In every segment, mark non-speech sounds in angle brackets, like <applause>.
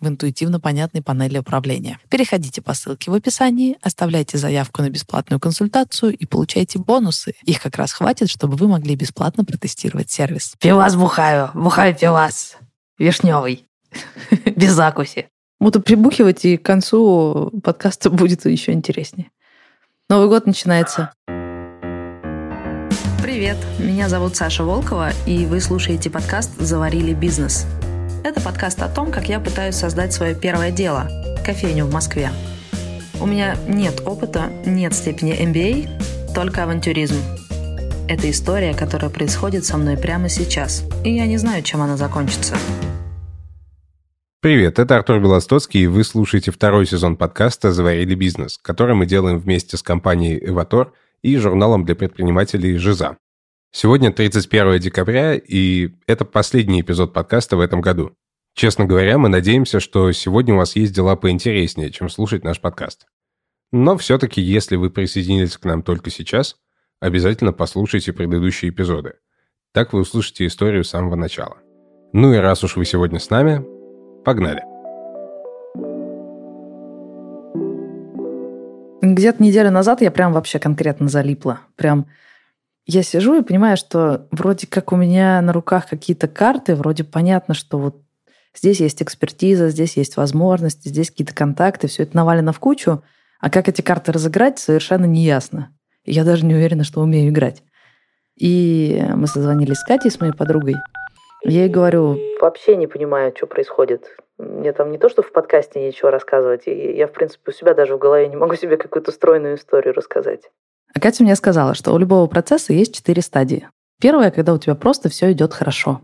в интуитивно понятной панели управления. Переходите по ссылке в описании, оставляйте заявку на бесплатную консультацию и получайте бонусы. Их как раз хватит, чтобы вы могли бесплатно протестировать сервис. Пивас бухаю, бухаю пивас. Вишневый. <laughs> Без закуси. Буду прибухивать, и к концу подкаста будет еще интереснее. Новый год начинается. Привет, меня зовут Саша Волкова, и вы слушаете подкаст «Заварили бизнес». Это подкаст о том, как я пытаюсь создать свое первое дело – кофейню в Москве. У меня нет опыта, нет степени MBA, только авантюризм. Это история, которая происходит со мной прямо сейчас, и я не знаю, чем она закончится. Привет, это Артур Белостоцкий, и вы слушаете второй сезон подкаста «Заварили бизнес», который мы делаем вместе с компанией «Эватор» и журналом для предпринимателей «Жиза». Сегодня 31 декабря, и это последний эпизод подкаста в этом году. Честно говоря, мы надеемся, что сегодня у вас есть дела поинтереснее, чем слушать наш подкаст. Но все-таки, если вы присоединились к нам только сейчас, обязательно послушайте предыдущие эпизоды. Так вы услышите историю с самого начала. Ну и раз уж вы сегодня с нами, погнали! Где-то неделю назад я прям вообще конкретно залипла. Прям я сижу и понимаю, что вроде как у меня на руках какие-то карты, вроде понятно, что вот здесь есть экспертиза, здесь есть возможности, здесь какие-то контакты, все это навалено в кучу, а как эти карты разыграть, совершенно не ясно. Я даже не уверена, что умею играть. И мы созвонились с Катей, с моей подругой. Я ей говорю, вообще не понимаю, что происходит. Мне там не то, что в подкасте ничего рассказывать. Я, в принципе, у себя даже в голове не могу себе какую-то стройную историю рассказать. А Катя мне сказала, что у любого процесса есть четыре стадии. Первая, когда у тебя просто все идет хорошо.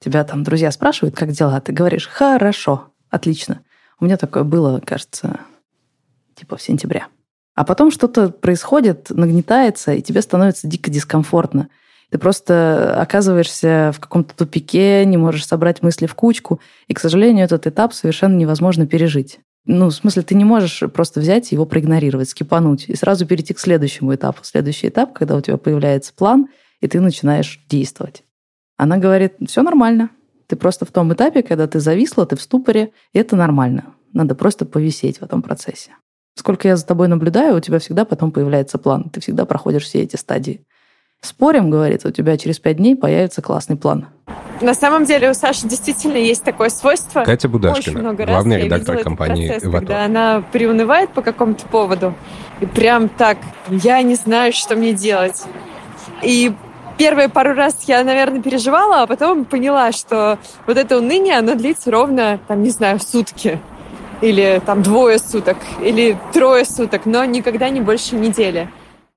Тебя там друзья спрашивают, как дела, ты говоришь «хорошо», «отлично». У меня такое было, кажется, типа в сентябре. А потом что-то происходит, нагнетается, и тебе становится дико дискомфортно. Ты просто оказываешься в каком-то тупике, не можешь собрать мысли в кучку, и, к сожалению, этот этап совершенно невозможно пережить. Ну, в смысле, ты не можешь просто взять его проигнорировать, скипануть и сразу перейти к следующему этапу. Следующий этап, когда у тебя появляется план, и ты начинаешь действовать. Она говорит, все нормально. Ты просто в том этапе, когда ты зависла, ты в ступоре, и это нормально. Надо просто повисеть в этом процессе. Сколько я за тобой наблюдаю, у тебя всегда потом появляется план. Ты всегда проходишь все эти стадии. Спорим, говорит, у тебя через пять дней появится классный план. На самом деле у Саши действительно есть такое свойство. Катя Будашкина, главный редактор компании процесс. Когда она приунывает по какому-то поводу, и прям так, я не знаю, что мне делать. И первые пару раз я, наверное, переживала, а потом поняла, что вот это уныние, оно длится ровно, там, не знаю, сутки. Или там двое суток, или трое суток, но никогда не больше недели.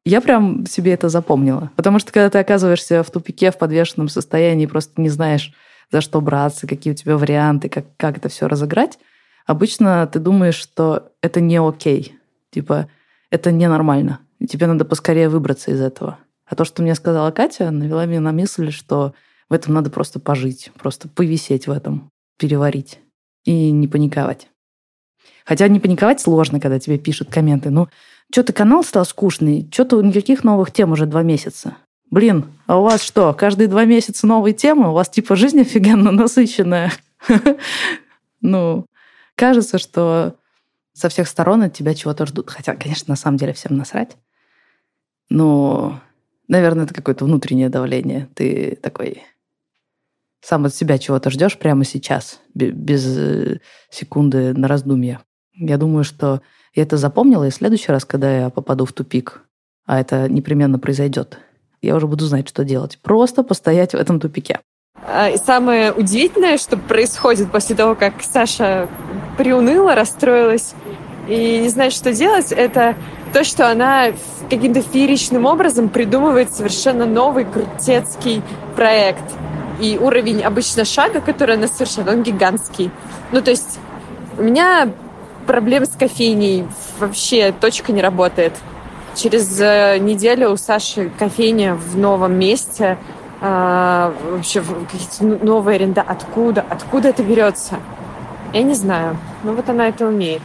Я прям себе это запомнила. Потому что когда ты оказываешься в тупике, в подвешенном состоянии, просто не знаешь, за что браться, какие у тебя варианты, как, как это все разыграть, обычно ты думаешь, что это не окей. Типа, это ненормально. И тебе надо поскорее выбраться из этого. А то, что мне сказала Катя, навела меня на мысль, что в этом надо просто пожить, просто повисеть в этом, переварить и не паниковать. Хотя не паниковать сложно, когда тебе пишут комменты. Ну, что-то канал стал скучный, что-то никаких новых тем уже два месяца. Блин, а у вас что, каждые два месяца новые темы? У вас типа жизнь офигенно <laughs> насыщенная. <laughs> Ну, кажется, что со всех сторон от тебя чего-то ждут. Хотя, конечно, на самом деле всем насрать. Но, наверное, это какое-то внутреннее давление. Ты такой сам от себя чего-то ждешь прямо сейчас, без э, секунды на раздумье. Я думаю, что я это запомнила, и в следующий раз, когда я попаду в тупик, а это непременно произойдет, я уже буду знать, что делать. Просто постоять в этом тупике. А, и самое удивительное, что происходит после того, как Саша приуныла, расстроилась и не знает, что делать, это то, что она каким-то фееричным образом придумывает совершенно новый крутецкий проект. И уровень обычно шага, который она совершает, он гигантский. Ну, то есть у меня проблем с кофейней. Вообще точка не работает. Через э, неделю у Саши кофейня в новом месте. А, вообще какие-то новые аренда. Откуда? Откуда это берется? Я не знаю. Но вот она это умеет.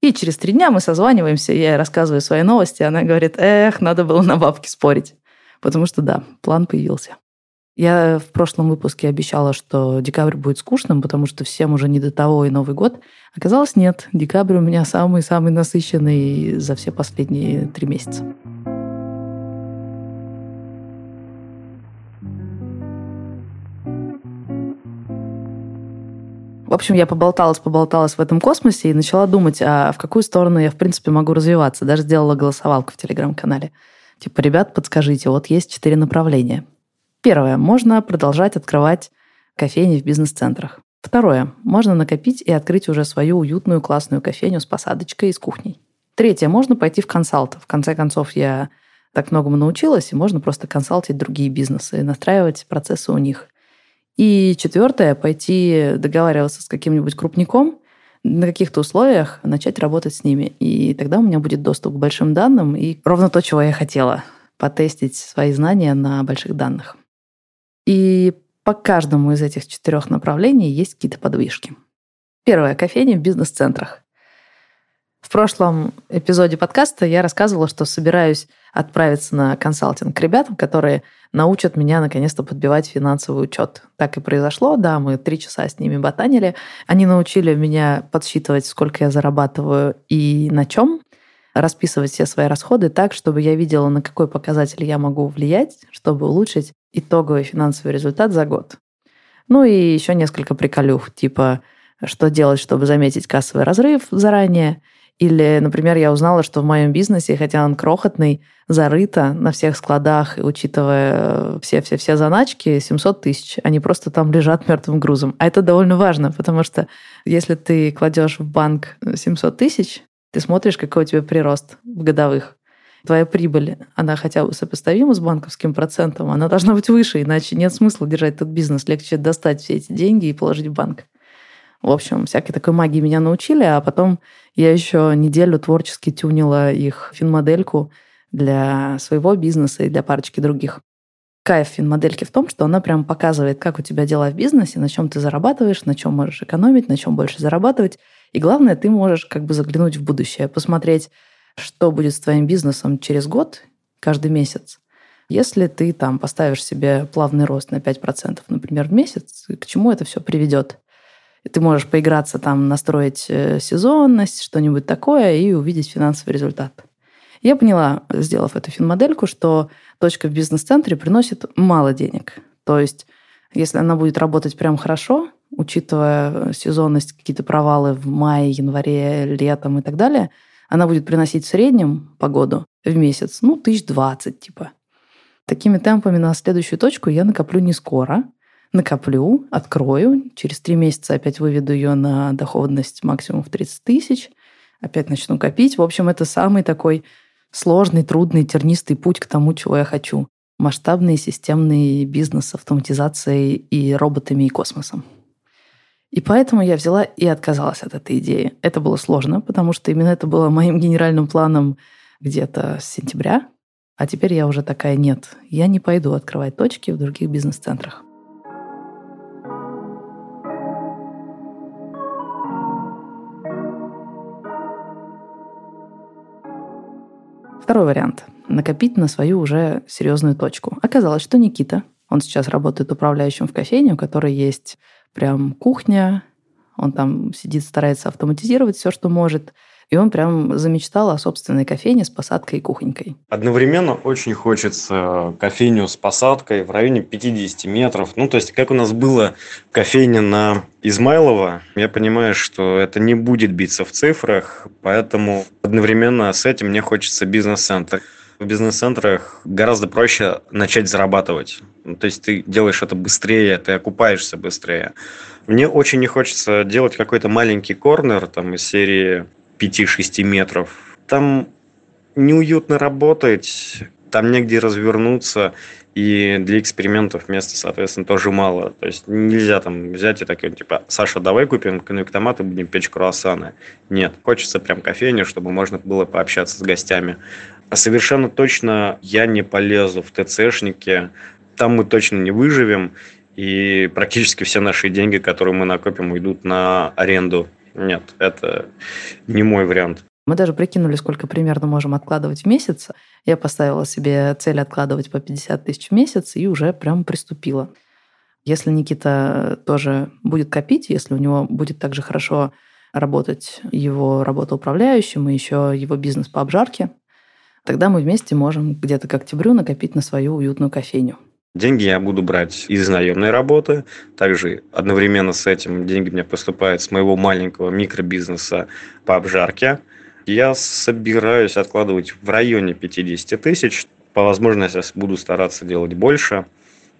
И через три дня мы созваниваемся, я ей рассказываю свои новости, она говорит, эх, надо было на бабки спорить. Потому что да, план появился. Я в прошлом выпуске обещала, что декабрь будет скучным, потому что всем уже не до того и Новый год. Оказалось, нет. Декабрь у меня самый-самый насыщенный за все последние три месяца. В общем, я поболталась, поболталась в этом космосе и начала думать, а в какую сторону я, в принципе, могу развиваться. Даже сделала голосовалку в Телеграм-канале. Типа, ребят, подскажите, вот есть четыре направления. Первое. Можно продолжать открывать кофейни в бизнес-центрах. Второе. Можно накопить и открыть уже свою уютную классную кофейню с посадочкой и с кухней. Третье. Можно пойти в консалт. В конце концов, я так многому научилась, и можно просто консалтить другие бизнесы настраивать процессы у них. И четвертое, пойти договариваться с каким-нибудь крупником на каких-то условиях, начать работать с ними. И тогда у меня будет доступ к большим данным и ровно то, чего я хотела потестить свои знания на больших данных. И по каждому из этих четырех направлений есть какие-то подвижки. Первое. Кофейни в бизнес-центрах. В прошлом эпизоде подкаста я рассказывала, что собираюсь отправиться на консалтинг к ребятам, которые научат меня наконец-то подбивать финансовый учет. Так и произошло, да, мы три часа с ними ботанили. Они научили меня подсчитывать, сколько я зарабатываю и на чем, расписывать все свои расходы так, чтобы я видела, на какой показатель я могу влиять, чтобы улучшить итоговый финансовый результат за год. Ну и еще несколько приколюх, типа что делать, чтобы заметить кассовый разрыв заранее, или, например, я узнала, что в моем бизнесе, хотя он крохотный, зарыто на всех складах, учитывая все-все-все заначки, 700 тысяч. Они просто там лежат мертвым грузом. А это довольно важно, потому что если ты кладешь в банк 700 тысяч, ты смотришь, какой у тебя прирост в годовых. Твоя прибыль, она хотя бы сопоставима с банковским процентом, она должна быть выше, иначе нет смысла держать этот бизнес. Легче достать все эти деньги и положить в банк. В общем, всякой такой магии меня научили, а потом я еще неделю творчески тюнила их финмодельку для своего бизнеса и для парочки других. Кайф финмодельки в том, что она прям показывает, как у тебя дела в бизнесе, на чем ты зарабатываешь, на чем можешь экономить, на чем больше зарабатывать. И главное, ты можешь как бы заглянуть в будущее, посмотреть, что будет с твоим бизнесом через год, каждый месяц. Если ты там поставишь себе плавный рост на 5%, например, в месяц, к чему это все приведет? Ты можешь поиграться там, настроить э, сезонность, что-нибудь такое и увидеть финансовый результат. Я поняла, сделав эту финмодельку, что точка в бизнес-центре приносит мало денег. То есть, если она будет работать прям хорошо, учитывая сезонность, какие-то провалы в мае, январе, летом и так далее, она будет приносить в среднем по году в месяц, ну, тысяч двадцать, типа. Такими темпами на следующую точку я накоплю не скоро – накоплю, открою, через три месяца опять выведу ее на доходность максимум в 30 тысяч, опять начну копить. В общем, это самый такой сложный, трудный, тернистый путь к тому, чего я хочу. Масштабный системный бизнес с автоматизацией и роботами и космосом. И поэтому я взяла и отказалась от этой идеи. Это было сложно, потому что именно это было моим генеральным планом где-то с сентября. А теперь я уже такая, нет, я не пойду открывать точки в других бизнес-центрах. Второй вариант – накопить на свою уже серьезную точку. Оказалось, что Никита, он сейчас работает управляющим в кофейне, у которой есть прям кухня, он там сидит, старается автоматизировать все, что может – и он прям замечтал о собственной кофейне с посадкой и кухонькой. Одновременно очень хочется кофейню с посадкой в районе 50 метров. Ну, то есть, как у нас было кофейня на Измайлова, я понимаю, что это не будет биться в цифрах, поэтому одновременно с этим мне хочется бизнес-центр. В бизнес-центрах гораздо проще начать зарабатывать. Ну, то есть ты делаешь это быстрее, ты окупаешься быстрее. Мне очень не хочется делать какой-то маленький корнер там, из серии 5-6 метров. Там неуютно работать, там негде развернуться, и для экспериментов места, соответственно, тоже мало. То есть нельзя там взять и такой, типа, Саша, давай купим конвектомат и будем печь круассаны. Нет, хочется прям кофейню, чтобы можно было пообщаться с гостями. А совершенно точно я не полезу в ТЦшники, там мы точно не выживем, и практически все наши деньги, которые мы накопим, уйдут на аренду. Нет, это не мой вариант. Мы даже прикинули, сколько примерно можем откладывать в месяц. Я поставила себе цель откладывать по 50 тысяч в месяц и уже прям приступила. Если Никита тоже будет копить, если у него будет также хорошо работать его работа управляющим и еще его бизнес по обжарке, тогда мы вместе можем где-то к октябрю накопить на свою уютную кофейню. Деньги я буду брать из наемной работы. Также одновременно с этим деньги мне поступают с моего маленького микробизнеса по обжарке – я собираюсь откладывать в районе 50 тысяч. По возможности буду стараться делать больше.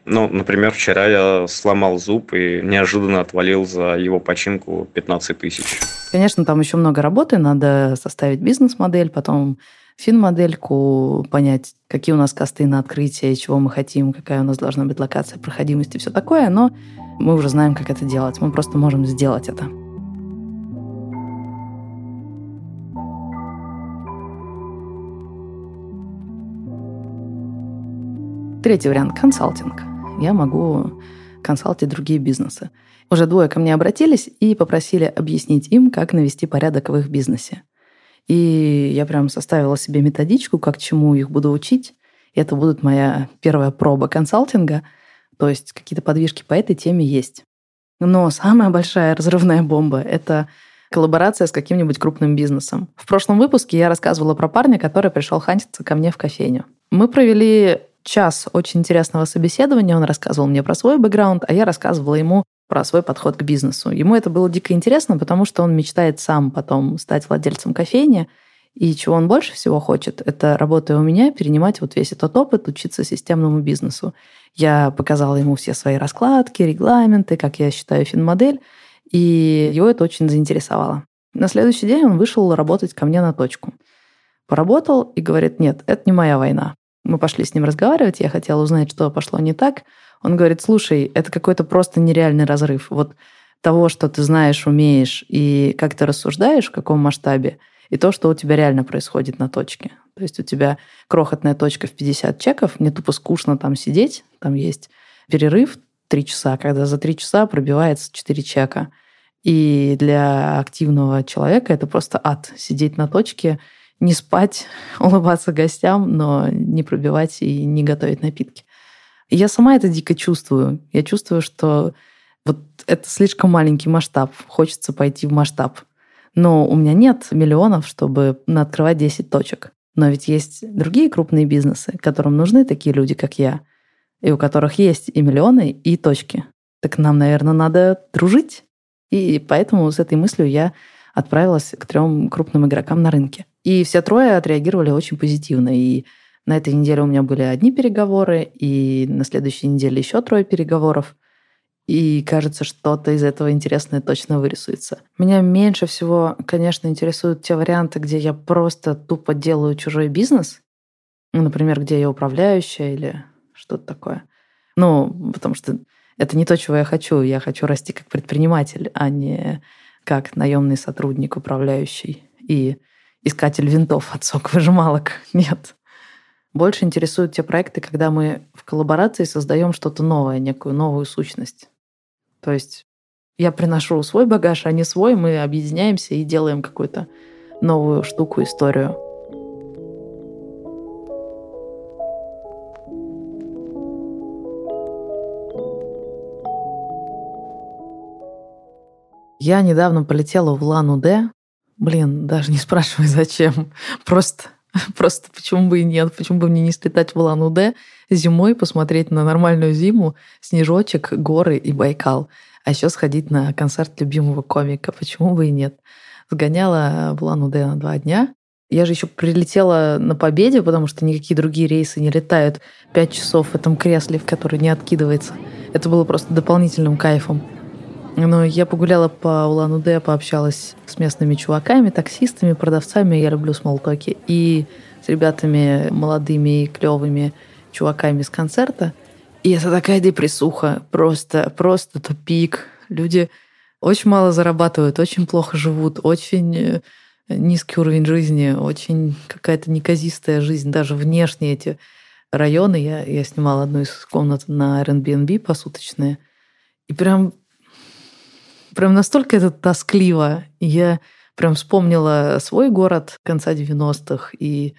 Ну, например, вчера я сломал зуб и неожиданно отвалил за его починку 15 тысяч. Конечно, там еще много работы. Надо составить бизнес-модель, потом фин-модельку, понять, какие у нас косты на открытие, чего мы хотим, какая у нас должна быть локация проходимости, все такое. Но мы уже знаем, как это делать. Мы просто можем сделать это. Третий вариант – консалтинг. Я могу консалтить другие бизнесы. Уже двое ко мне обратились и попросили объяснить им, как навести порядок в их бизнесе. И я прям составила себе методичку, как чему их буду учить. Это будет моя первая проба консалтинга. То есть какие-то подвижки по этой теме есть. Но самая большая разрывная бомба – это коллаборация с каким-нибудь крупным бизнесом. В прошлом выпуске я рассказывала про парня, который пришел хантиться ко мне в кофейню. Мы провели час очень интересного собеседования. Он рассказывал мне про свой бэкграунд, а я рассказывала ему про свой подход к бизнесу. Ему это было дико интересно, потому что он мечтает сам потом стать владельцем кофейни. И чего он больше всего хочет, это, работая у меня, перенимать вот весь этот опыт, учиться системному бизнесу. Я показала ему все свои раскладки, регламенты, как я считаю финмодель, и его это очень заинтересовало. На следующий день он вышел работать ко мне на точку. Поработал и говорит, нет, это не моя война. Мы пошли с ним разговаривать, я хотела узнать, что пошло не так. Он говорит, слушай, это какой-то просто нереальный разрыв. Вот того, что ты знаешь, умеешь, и как ты рассуждаешь, в каком масштабе, и то, что у тебя реально происходит на точке. То есть у тебя крохотная точка в 50 чеков, мне тупо скучно там сидеть, там есть перерыв 3 часа, когда за 3 часа пробивается 4 чека. И для активного человека это просто ад сидеть на точке не спать, <laughs> улыбаться гостям, но не пробивать и не готовить напитки. Я сама это дико чувствую. Я чувствую, что вот это слишком маленький масштаб. Хочется пойти в масштаб. Но у меня нет миллионов, чтобы открывать 10 точек. Но ведь есть другие крупные бизнесы, которым нужны такие люди, как я, и у которых есть и миллионы, и точки. Так нам, наверное, надо дружить. И поэтому с этой мыслью я отправилась к трем крупным игрокам на рынке. И все трое отреагировали очень позитивно. И на этой неделе у меня были одни переговоры, и на следующей неделе еще трое переговоров. И кажется, что-то из этого интересное точно вырисуется. Меня меньше всего, конечно, интересуют те варианты, где я просто тупо делаю чужой бизнес. Ну, например, где я управляющая или что-то такое. Ну, потому что это не то, чего я хочу. Я хочу расти как предприниматель, а не как наемный сотрудник, управляющий и искатель винтов от сок-выжималок. <laughs> Нет. Больше интересуют те проекты, когда мы в коллаборации создаем что-то новое, некую новую сущность. То есть я приношу свой багаж, а не свой, мы объединяемся и делаем какую-то новую штуку, историю. Я недавно полетела в Лан-Удэ. Блин, даже не спрашивай, зачем. <laughs> Просто, просто почему бы и нет, почему бы мне не слетать в Улан-Удэ зимой, посмотреть на нормальную зиму, снежочек, горы и Байкал. А еще сходить на концерт любимого комика. Почему бы и нет? Сгоняла в Улан-Удэ на два дня. Я же еще прилетела на победе, потому что никакие другие рейсы не летают пять часов в этом кресле, в который не откидывается. Это было просто дополнительным кайфом. Но я погуляла по Улан-Удэ, пообщалась с местными чуваками, таксистами, продавцами. Я люблю смолтоки. И с ребятами молодыми и клевыми чуваками с концерта. И это такая депрессуха. Просто, просто тупик. Люди очень мало зарабатывают, очень плохо живут, очень э, низкий уровень жизни, очень какая-то неказистая жизнь, даже внешне эти районы. Я, я снимала одну из комнат на Airbnb посуточные. И прям, прям настолько это тоскливо. Я прям вспомнила свой город конца 90-х. И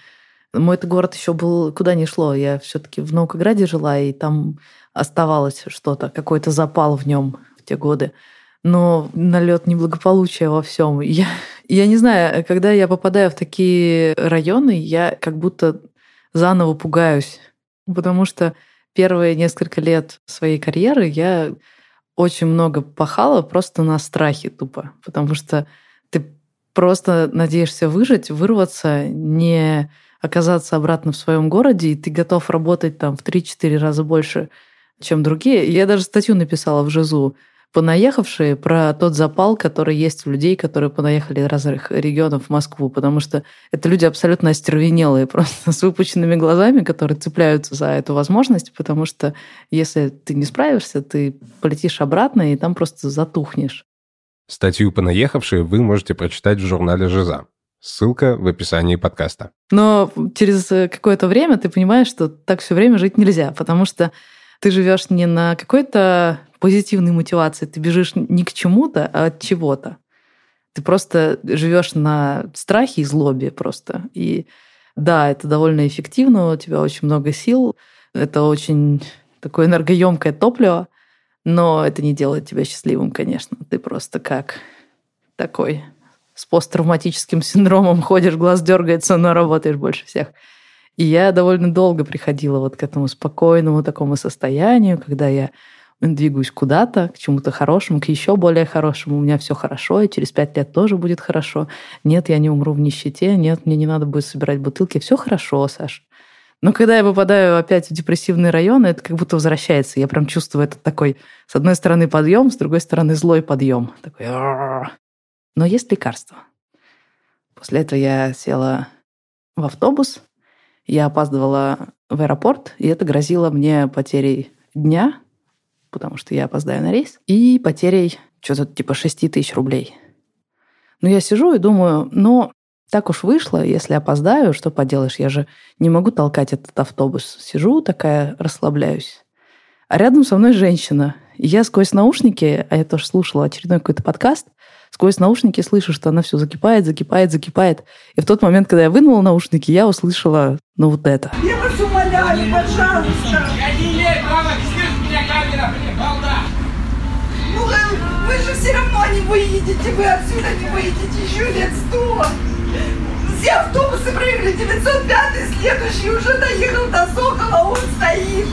мой это город еще был куда ни шло. Я все-таки в Наукограде жила, и там оставалось что-то, какой-то запал в нем в те годы. Но налет неблагополучия во всем. Я, я не знаю, когда я попадаю в такие районы, я как будто заново пугаюсь. Потому что первые несколько лет своей карьеры я очень много пахала просто на страхе тупо. Потому что ты просто надеешься выжить, вырваться, не оказаться обратно в своем городе, и ты готов работать там в 3-4 раза больше, чем другие. Я даже статью написала в ЖИЗу понаехавшие про тот запал, который есть у людей, которые понаехали из разных регионов в Москву, потому что это люди абсолютно остервенелые, <laughs> просто с выпученными глазами, которые цепляются за эту возможность, потому что если ты не справишься, ты полетишь обратно и там просто затухнешь. Статью «Понаехавшие» вы можете прочитать в журнале «Жиза». Ссылка в описании подкаста. Но через какое-то время ты понимаешь, что так все время жить нельзя, потому что ты живешь не на какой-то позитивной мотивации, ты бежишь не к чему-то, а от чего-то. Ты просто живешь на страхе и злобе просто. И да, это довольно эффективно, у тебя очень много сил, это очень такое энергоемкое топливо, но это не делает тебя счастливым, конечно. Ты просто как такой с посттравматическим синдромом <laughs> ходишь, глаз дергается, но работаешь больше всех. И я довольно долго приходила вот к этому спокойному такому состоянию, когда я двигаюсь куда-то, к чему-то хорошему, к еще более хорошему. У меня все хорошо, и через пять лет тоже будет хорошо. Нет, я не умру в нищете. Нет, мне не надо будет собирать бутылки. Все хорошо, Саш. Но когда я попадаю опять в депрессивные районы, это как будто возвращается. Я прям чувствую этот такой, с одной стороны, подъем, с другой стороны, злой подъем. Такой... Но есть лекарство. После этого я села в автобус, я опаздывала в аэропорт, и это грозило мне потерей дня, потому что я опоздаю на рейс, и потерей что-то типа 6 тысяч рублей. Но я сижу и думаю, ну, так уж вышло, если опоздаю, что поделаешь, я же не могу толкать этот автобус. Сижу такая, расслабляюсь. А рядом со мной женщина. И я сквозь наушники, а я тоже слушала очередной какой-то подкаст, сквозь наушники слышу, что она все закипает, закипает, закипает. И в тот момент, когда я вынула наушники, я услышала, ну, вот это. Я вас умоляю, пожалуйста. Я не имею права. Ну, вы же все равно не выедете, вы отсюда не выедете еще лет сто. Все автобусы проехали, 905 следующий уже доехал до Сокола, он стоит.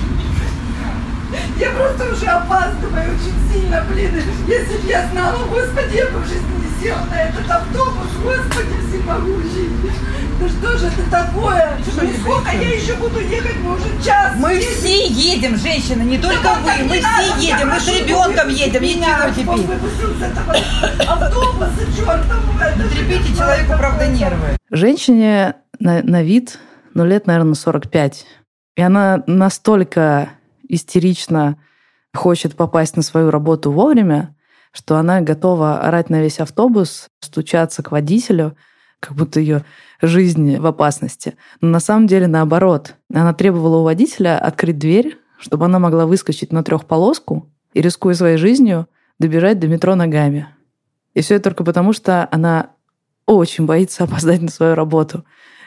Я просто уже опаздываю очень сильно, блин. Если бы я знала, господи, я бы в жизни не села на этот автобус, господи всемогущий. Ну что же это такое? Что ну сколько я еще буду ехать? Мы уже час. Мы едем. все едем, женщина, не только да вы. Мы все едем, мы с ребенком едем. Ничего теперь. Автобусы, чертовы. Не трепите человеку, правда, нервы. Женщине на, на вид, ну, лет, наверное, 45. И она настолько истерично хочет попасть на свою работу вовремя, что она готова орать на весь автобус, стучаться к водителю, как будто ее жизнь в опасности. Но на самом деле наоборот. Она требовала у водителя открыть дверь, чтобы она могла выскочить на трехполоску и, рискуя своей жизнью, добежать до метро ногами. И все это только потому, что она очень боится <laughs> опоздать на свою работу.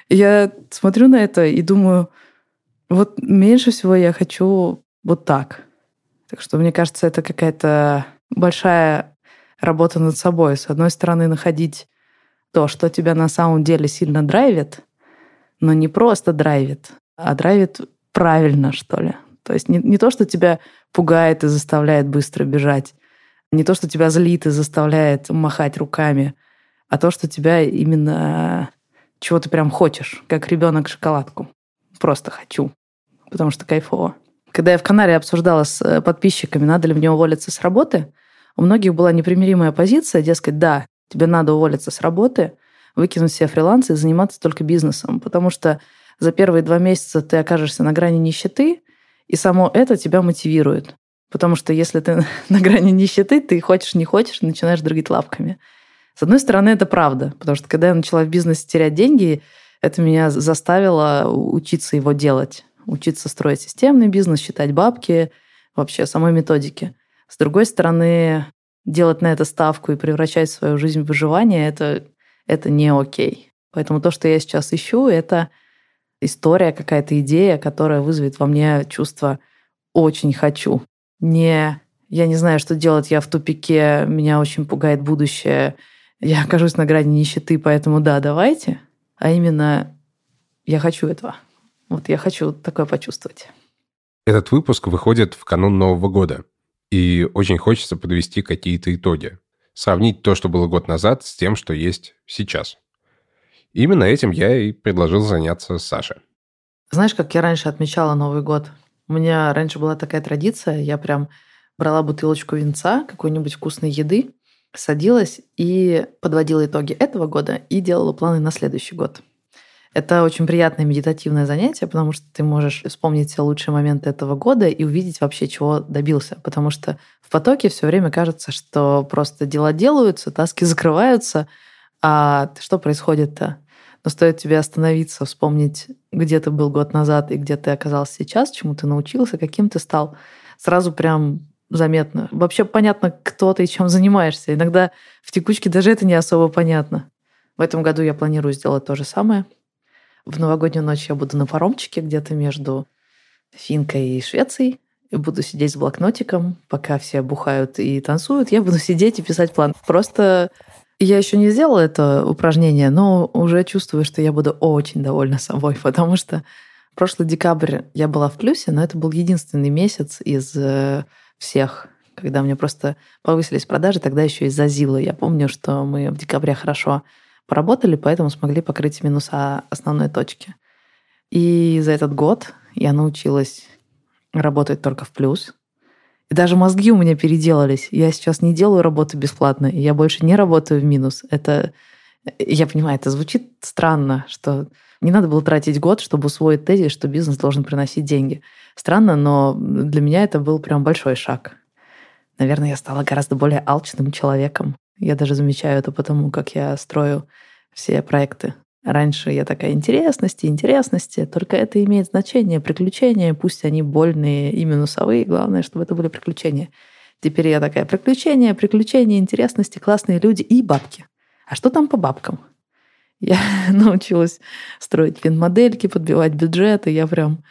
Я смотрю на это и думаю, вот меньше всего я хочу вот так. Так что, мне кажется, это какая-то большая работа над собой. С одной стороны, находить то, что тебя на самом деле сильно драйвит, но не просто драйвит, а драйвит правильно, что ли. То есть не, не то, что тебя пугает и заставляет быстро бежать, не то, что тебя злит и заставляет махать руками, а то, что тебя именно чего ты прям хочешь, как ребенок шоколадку. Просто хочу, потому что кайфово. Когда я в Канаре обсуждала с э, подписчиками, надо ли мне уволиться с работы, у многих была непримиримая позиция, дескать, да, тебе надо уволиться с работы, выкинуть все фрилансы и заниматься только бизнесом, потому что за первые два месяца ты окажешься на грани нищеты, и само это тебя мотивирует. Потому что если ты <laughs> на грани нищеты, ты хочешь, не хочешь, начинаешь дрыгать лапками. С одной стороны, это правда, потому что когда я начала в бизнесе терять деньги, это меня заставило учиться его делать, учиться строить системный бизнес, считать бабки, вообще самой методики. С другой стороны, делать на это ставку и превращать свою жизнь в выживание, это, это не окей. Поэтому то, что я сейчас ищу, это история, какая-то идея, которая вызовет во мне чувство «очень хочу». Не «я не знаю, что делать, я в тупике, меня очень пугает будущее, я окажусь на грани нищеты, поэтому да, давайте», а именно «я хочу этого». Вот я хочу такое почувствовать. Этот выпуск выходит в канун Нового года, и очень хочется подвести какие-то итоги. Сравнить то, что было год назад, с тем, что есть сейчас. Именно этим я и предложил заняться Саше. Знаешь, как я раньше отмечала Новый год? У меня раньше была такая традиция, я прям брала бутылочку винца, какой-нибудь вкусной еды, садилась и подводила итоги этого года и делала планы на следующий год. Это очень приятное медитативное занятие, потому что ты можешь вспомнить все лучшие моменты этого года и увидеть вообще, чего добился. Потому что в потоке все время кажется, что просто дела делаются, таски <laughs> закрываются, а что происходит-то? Но стоит тебе остановиться, вспомнить, где ты был год назад и где ты оказался сейчас, чему ты научился, каким ты стал, сразу прям заметно. Вообще понятно, кто ты и чем занимаешься. Иногда в текучке даже это не особо понятно. В этом году я планирую сделать то же самое. В новогоднюю ночь я буду на паромчике где-то между Финкой и Швецией. И буду сидеть с блокнотиком, пока все бухают и танцуют. Я буду сидеть и писать план. Просто я еще не сделала это упражнение, но уже чувствую, что я буду очень довольна собой, <laughs> потому что прошлый декабрь я была в плюсе, но это был единственный месяц из э, всех, когда мне просто повысились продажи, тогда еще из-за ЗИЛа. Я помню, что мы в декабре хорошо поработали, поэтому смогли покрыть минуса основной точки. И за этот год я научилась работать только в плюс, и даже мозги у меня переделались. Я сейчас не делаю работу бесплатно, я больше не работаю в минус. Это, я понимаю, это звучит странно, что не надо было тратить год, чтобы усвоить тезис, что бизнес должен приносить деньги. Странно, но для меня это был прям большой шаг. Наверное, я стала гораздо более алчным человеком. Я даже замечаю это потому, как я строю все проекты. Раньше я такая интересности, интересности, только это имеет значение, приключения, пусть они больные и минусовые, главное, чтобы это были приключения. Теперь я такая, приключения, приключения, интересности, классные люди и бабки. А что там по бабкам? Я <laughs> научилась строить фин-модельки, подбивать бюджеты, я прям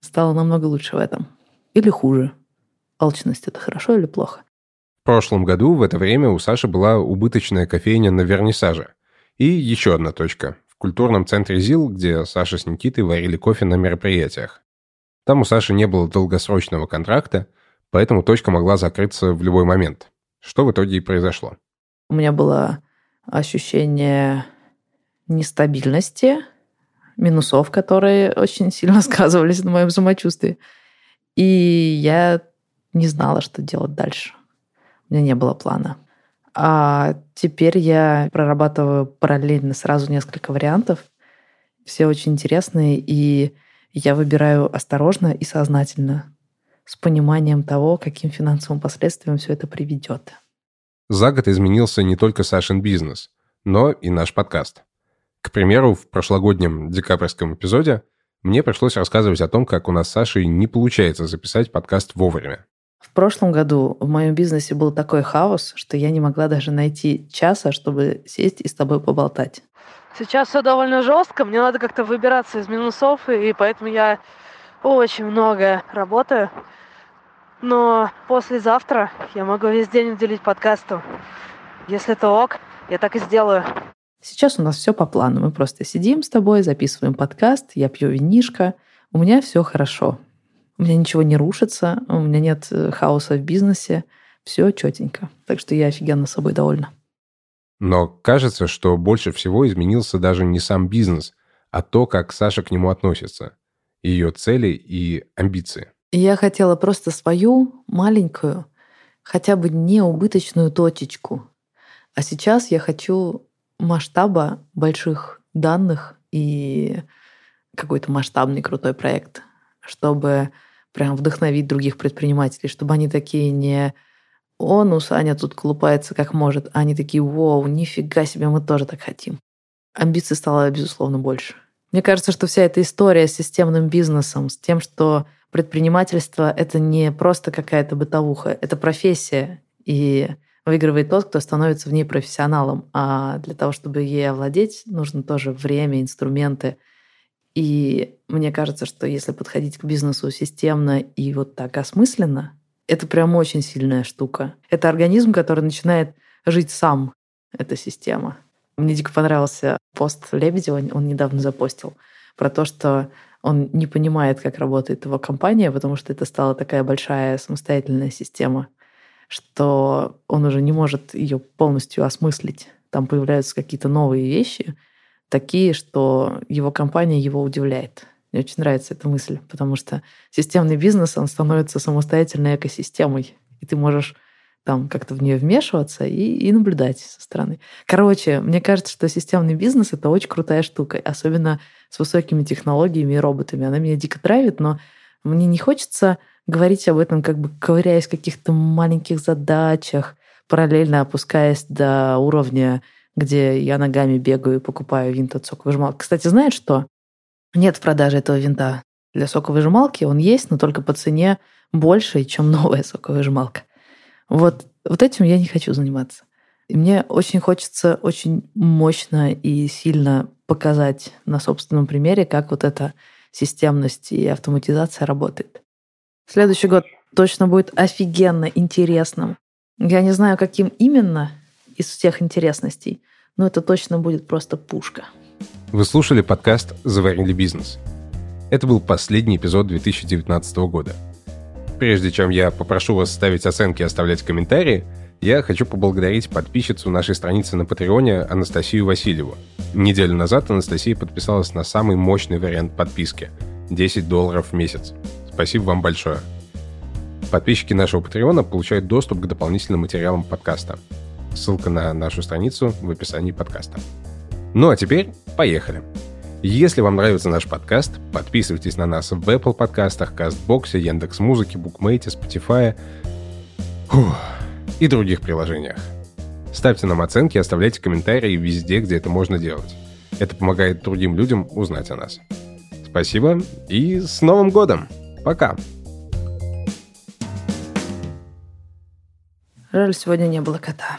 стала намного лучше в этом. Или хуже. Алчность — это хорошо или плохо? Прошлом году в это время у Саши была убыточная кофейня на вернисаже. И еще одна точка в культурном центре ЗИЛ, где Саша с Никитой варили кофе на мероприятиях. Там у Саши не было долгосрочного контракта, поэтому точка могла закрыться в любой момент. Что в итоге и произошло. У меня было ощущение нестабильности, минусов, которые очень сильно <laughs> сказывались на моем самочувствии. И я не знала, что делать дальше. У меня не было плана. А теперь я прорабатываю параллельно сразу несколько вариантов. Все очень интересные, и я выбираю осторожно и сознательно, с пониманием того, каким финансовым последствиям все это приведет. За год изменился не только Сашин бизнес, но и наш подкаст. К примеру, в прошлогоднем декабрьском эпизоде мне пришлось рассказывать о том, как у нас с Сашей не получается записать подкаст вовремя. В прошлом году в моем бизнесе был такой хаос, что я не могла даже найти часа, чтобы сесть и с тобой поболтать. Сейчас все довольно жестко, мне надо как-то выбираться из минусов, и поэтому я очень много работаю. Но послезавтра я могу весь день уделить подкасту. Если это ок, я так и сделаю. Сейчас у нас все по плану. Мы просто сидим с тобой, записываем подкаст, я пью винишко. У меня все хорошо. У меня ничего не рушится, у меня нет э, хаоса в бизнесе, все четенько. Так что я офигенно собой довольна. Но кажется, что больше всего изменился даже не сам бизнес, а то, как Саша к нему относится, ее цели и амбиции. Я хотела просто свою маленькую, хотя бы не убыточную точечку. А сейчас я хочу масштаба больших данных и какой-то масштабный крутой проект, чтобы прям вдохновить других предпринимателей, чтобы они такие не он у Саня тут колупается как может, а они такие, вау, нифига себе, мы тоже так хотим. Амбиций стало, безусловно, больше. Мне кажется, что вся эта история с системным бизнесом, с тем, что предпринимательство — это не просто какая-то бытовуха, это профессия, и выигрывает тот, кто становится в ней профессионалом. А для того, чтобы ей овладеть, нужно тоже время, инструменты. И мне кажется, что если подходить к бизнесу системно и вот так осмысленно, это прям очень сильная штука. Это организм, который начинает жить сам, эта система. Мне дико понравился пост Лебедева, он недавно запостил, про то, что он не понимает, как работает его компания, потому что это стала такая большая самостоятельная система, что он уже не может ее полностью осмыслить. Там появляются какие-то новые вещи, такие, что его компания его удивляет. Мне очень нравится эта мысль, потому что системный бизнес, он становится самостоятельной экосистемой, и ты можешь там как-то в нее вмешиваться и, и наблюдать со стороны. Короче, мне кажется, что системный бизнес — это очень крутая штука, особенно с высокими технологиями и роботами. Она меня дико драйвит, но мне не хочется говорить об этом, как бы ковыряясь в каких-то маленьких задачах, параллельно опускаясь до уровня, где я ногами бегаю и покупаю винт от соковыжималки. Кстати, знаешь что? Нет в продаже этого винта для соковыжималки. Он есть, но только по цене больше, чем <laughs> новая соковыжималка. Вот, вот этим я не хочу заниматься. И мне очень хочется очень мощно и сильно показать на собственном примере, как вот эта системность и автоматизация работает. Следующий год точно будет офигенно интересным. Я не знаю, каким именно из всех интересностей, но это точно будет просто пушка. Вы слушали подкаст «Заварили бизнес». Это был последний эпизод 2019 года. Прежде чем я попрошу вас ставить оценки и оставлять комментарии, я хочу поблагодарить подписчицу нашей страницы на Патреоне Анастасию Васильеву. Неделю назад Анастасия подписалась на самый мощный вариант подписки – 10 долларов в месяц. Спасибо вам большое. Подписчики нашего Патреона получают доступ к дополнительным материалам подкаста. Ссылка на нашу страницу в описании подкаста. Ну а теперь поехали. Если вам нравится наш подкаст, подписывайтесь на нас в Apple подкастах, Кастбоксе, Яндекс.Музыке, Букмейте, Spotify фух, и других приложениях. Ставьте нам оценки оставляйте комментарии везде, где это можно делать. Это помогает другим людям узнать о нас. Спасибо и с Новым годом! Пока! Жаль, сегодня не было кота.